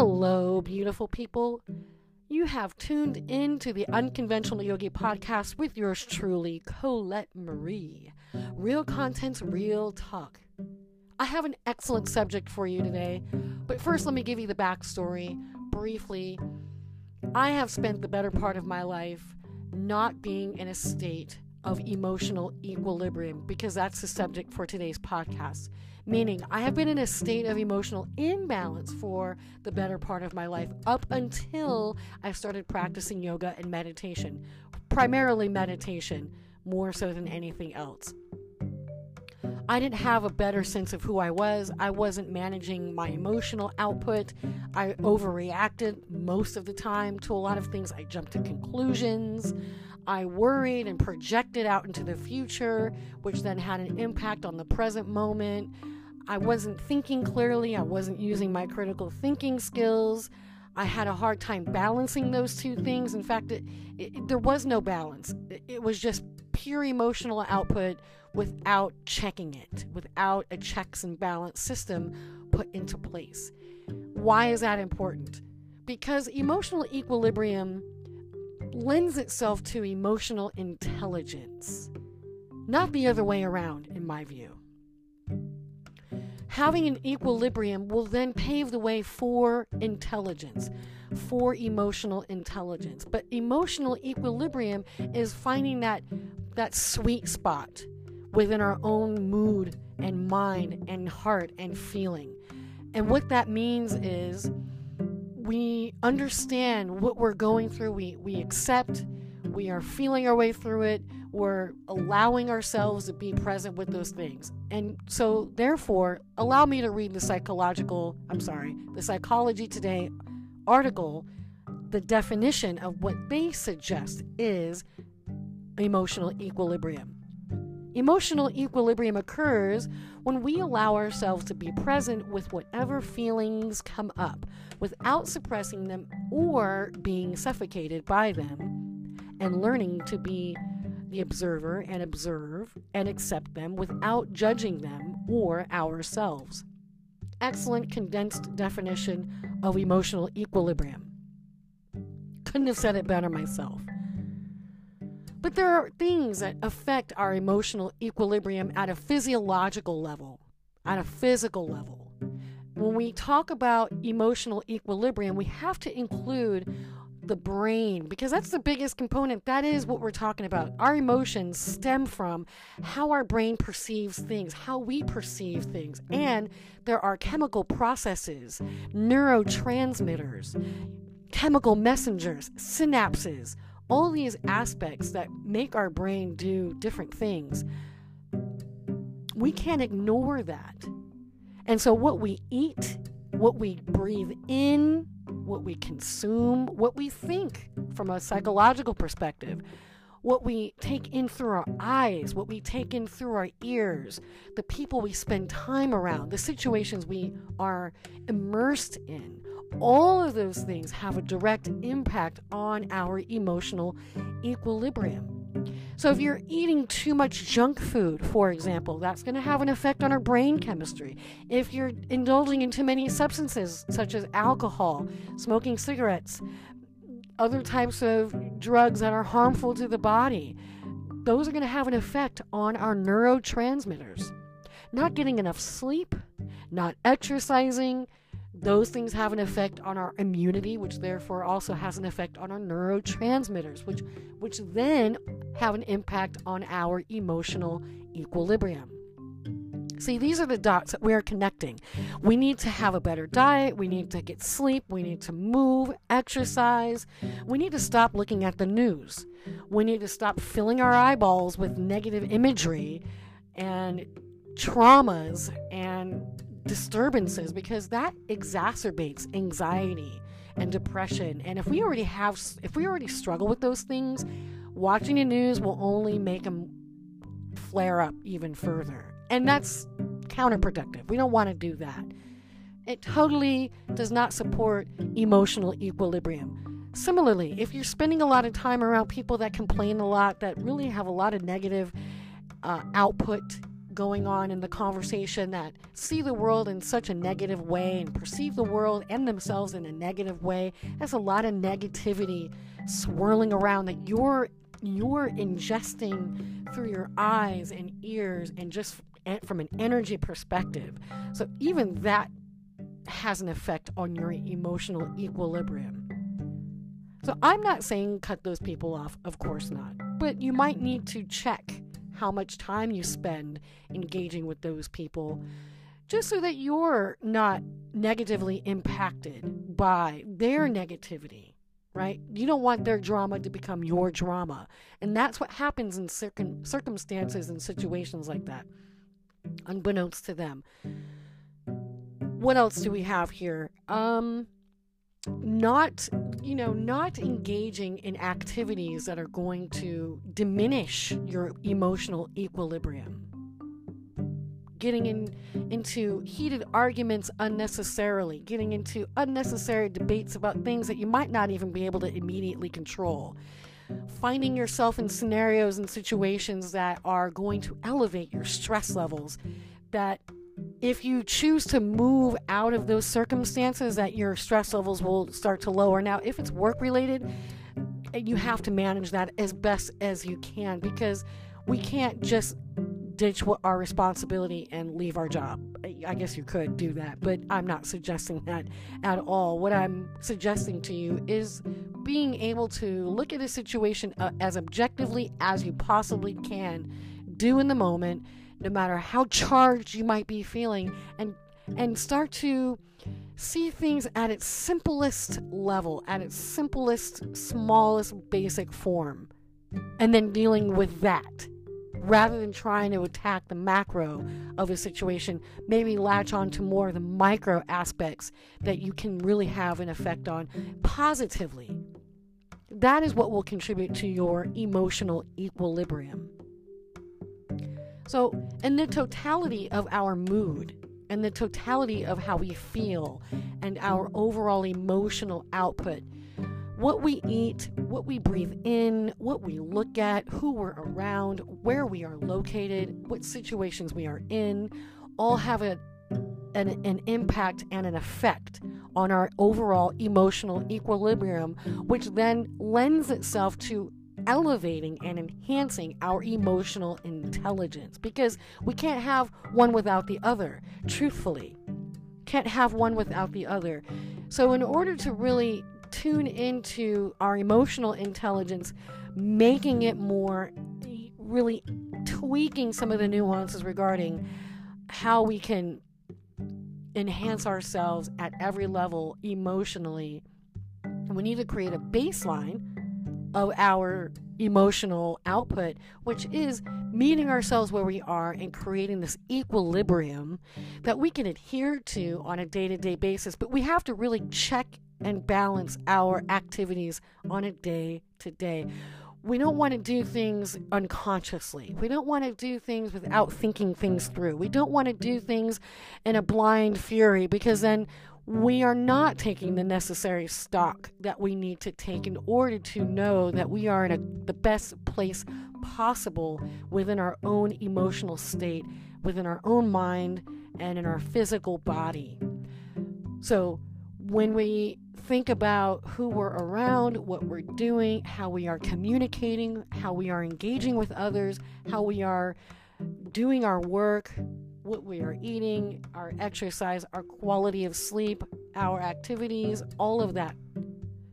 Hello, beautiful people. You have tuned in to the Unconventional Yogi podcast with yours truly, Colette Marie. Real contents, real talk. I have an excellent subject for you today, but first let me give you the backstory briefly. I have spent the better part of my life not being in a state of emotional equilibrium because that's the subject for today's podcast. Meaning, I have been in a state of emotional imbalance for the better part of my life up until I started practicing yoga and meditation, primarily meditation, more so than anything else. I didn't have a better sense of who I was. I wasn't managing my emotional output. I overreacted most of the time to a lot of things. I jumped to conclusions. I worried and projected out into the future, which then had an impact on the present moment. I wasn't thinking clearly. I wasn't using my critical thinking skills. I had a hard time balancing those two things. In fact, it, it, there was no balance. It, it was just pure emotional output without checking it, without a checks and balance system put into place. Why is that important? Because emotional equilibrium lends itself to emotional intelligence, not the other way around, in my view. Having an equilibrium will then pave the way for intelligence, for emotional intelligence. But emotional equilibrium is finding that that sweet spot within our own mood and mind and heart and feeling. And what that means is we understand what we're going through, we, we accept, we are feeling our way through it, we're allowing ourselves to be present with those things. And so, therefore, allow me to read the psychological, I'm sorry, the Psychology Today article. The definition of what they suggest is emotional equilibrium. Emotional equilibrium occurs when we allow ourselves to be present with whatever feelings come up without suppressing them or being suffocated by them, and learning to be the observer and observe and accept them without judging them or ourselves. Excellent condensed definition of emotional equilibrium. Couldn't have said it better myself. But there are things that affect our emotional equilibrium at a physiological level, at a physical level. When we talk about emotional equilibrium, we have to include the brain because that's the biggest component. That is what we're talking about. Our emotions stem from how our brain perceives things, how we perceive things. And there are chemical processes, neurotransmitters, chemical messengers, synapses, all these aspects that make our brain do different things. We can't ignore that. And so, what we eat, what we breathe in, what we consume, what we think from a psychological perspective, what we take in through our eyes, what we take in through our ears, the people we spend time around, the situations we are immersed in, all of those things have a direct impact on our emotional equilibrium. So, if you're eating too much junk food, for example, that's going to have an effect on our brain chemistry. If you're indulging in too many substances, such as alcohol, smoking cigarettes, other types of drugs that are harmful to the body, those are going to have an effect on our neurotransmitters. Not getting enough sleep, not exercising, those things have an effect on our immunity, which therefore also has an effect on our neurotransmitters, which which then have an impact on our emotional equilibrium. See, these are the dots that we're connecting. We need to have a better diet. We need to get sleep. We need to move, exercise. We need to stop looking at the news. We need to stop filling our eyeballs with negative imagery and traumas and disturbances because that exacerbates anxiety and depression. And if we already have, if we already struggle with those things, watching the news will only make them flare up even further. And that's counterproductive. We don't want to do that. It totally does not support emotional equilibrium. Similarly, if you're spending a lot of time around people that complain a lot, that really have a lot of negative uh, output going on in the conversation that see the world in such a negative way and perceive the world and themselves in a negative way. There's a lot of negativity swirling around that you're you're ingesting through your eyes and ears and just from an energy perspective. So even that has an effect on your emotional equilibrium. So I'm not saying cut those people off, of course not. But you might need to check how much time you spend engaging with those people just so that you're not negatively impacted by their negativity, right? You don't want their drama to become your drama. And that's what happens in circum- circumstances and situations like that, unbeknownst to them. What else do we have here? Um, not you know not engaging in activities that are going to diminish your emotional equilibrium. Getting in into heated arguments unnecessarily getting into unnecessary debates about things that you might not even be able to immediately control. Finding yourself in scenarios and situations that are going to elevate your stress levels that if you choose to move out of those circumstances that your stress levels will start to lower. Now if it's work related you have to manage that as best as you can because we can't just ditch our responsibility and leave our job. I guess you could do that but i'm not suggesting that at all. What i'm suggesting to you is being able to look at a situation uh, as objectively as you possibly can do in the moment no matter how charged you might be feeling, and and start to see things at its simplest level, at its simplest, smallest, basic form, and then dealing with that rather than trying to attack the macro of a situation, maybe latch on to more of the micro aspects that you can really have an effect on positively. That is what will contribute to your emotional equilibrium. So, in the totality of our mood and the totality of how we feel and our overall emotional output, what we eat, what we breathe in, what we look at, who we're around, where we are located, what situations we are in, all have a, an, an impact and an effect on our overall emotional equilibrium, which then lends itself to elevating and enhancing our emotional intelligence because we can't have one without the other, truthfully. Can't have one without the other. So, in order to really tune into our emotional intelligence, making it more, really tweaking some of the nuances regarding how we can enhance ourselves at every level emotionally. we need to create a baseline of our emotional output, which is meeting ourselves where we are and creating this equilibrium that we can adhere to on a day to day basis. But we have to really check and balance our activities on a day to day. We don't want to do things unconsciously. We don't want to do things without thinking things through. We don't want to do things in a blind fury because then we are not taking the necessary stock that we need to take in order to know that we are in a, the best place possible within our own emotional state, within our own mind, and in our physical body. So, when we think about who we're around, what we're doing, how we are communicating, how we are engaging with others, how we are doing our work, what we are eating, our exercise, our quality of sleep, our activities, all of that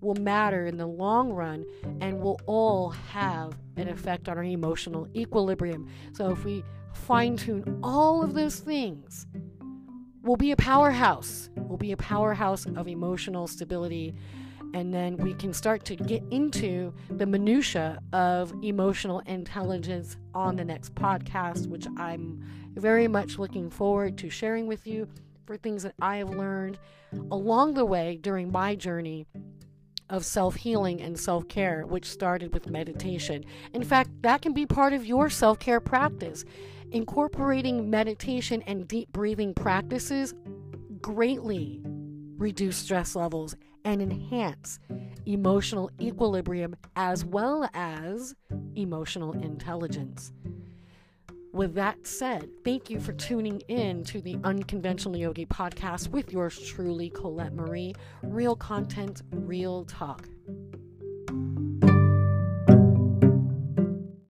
will matter in the long run and will all have an effect on our emotional equilibrium. So if we fine tune all of those things, we'll be a powerhouse. We'll be a powerhouse of emotional stability and then we can start to get into the minutia of emotional intelligence on the next podcast which i'm very much looking forward to sharing with you for things that i have learned along the way during my journey of self healing and self care, which started with meditation. In fact, that can be part of your self care practice. Incorporating meditation and deep breathing practices greatly reduce stress levels and enhance emotional equilibrium as well as emotional intelligence. With that said, thank you for tuning in to the Unconventional Yogi podcast with yours truly, Colette Marie. Real content, real talk.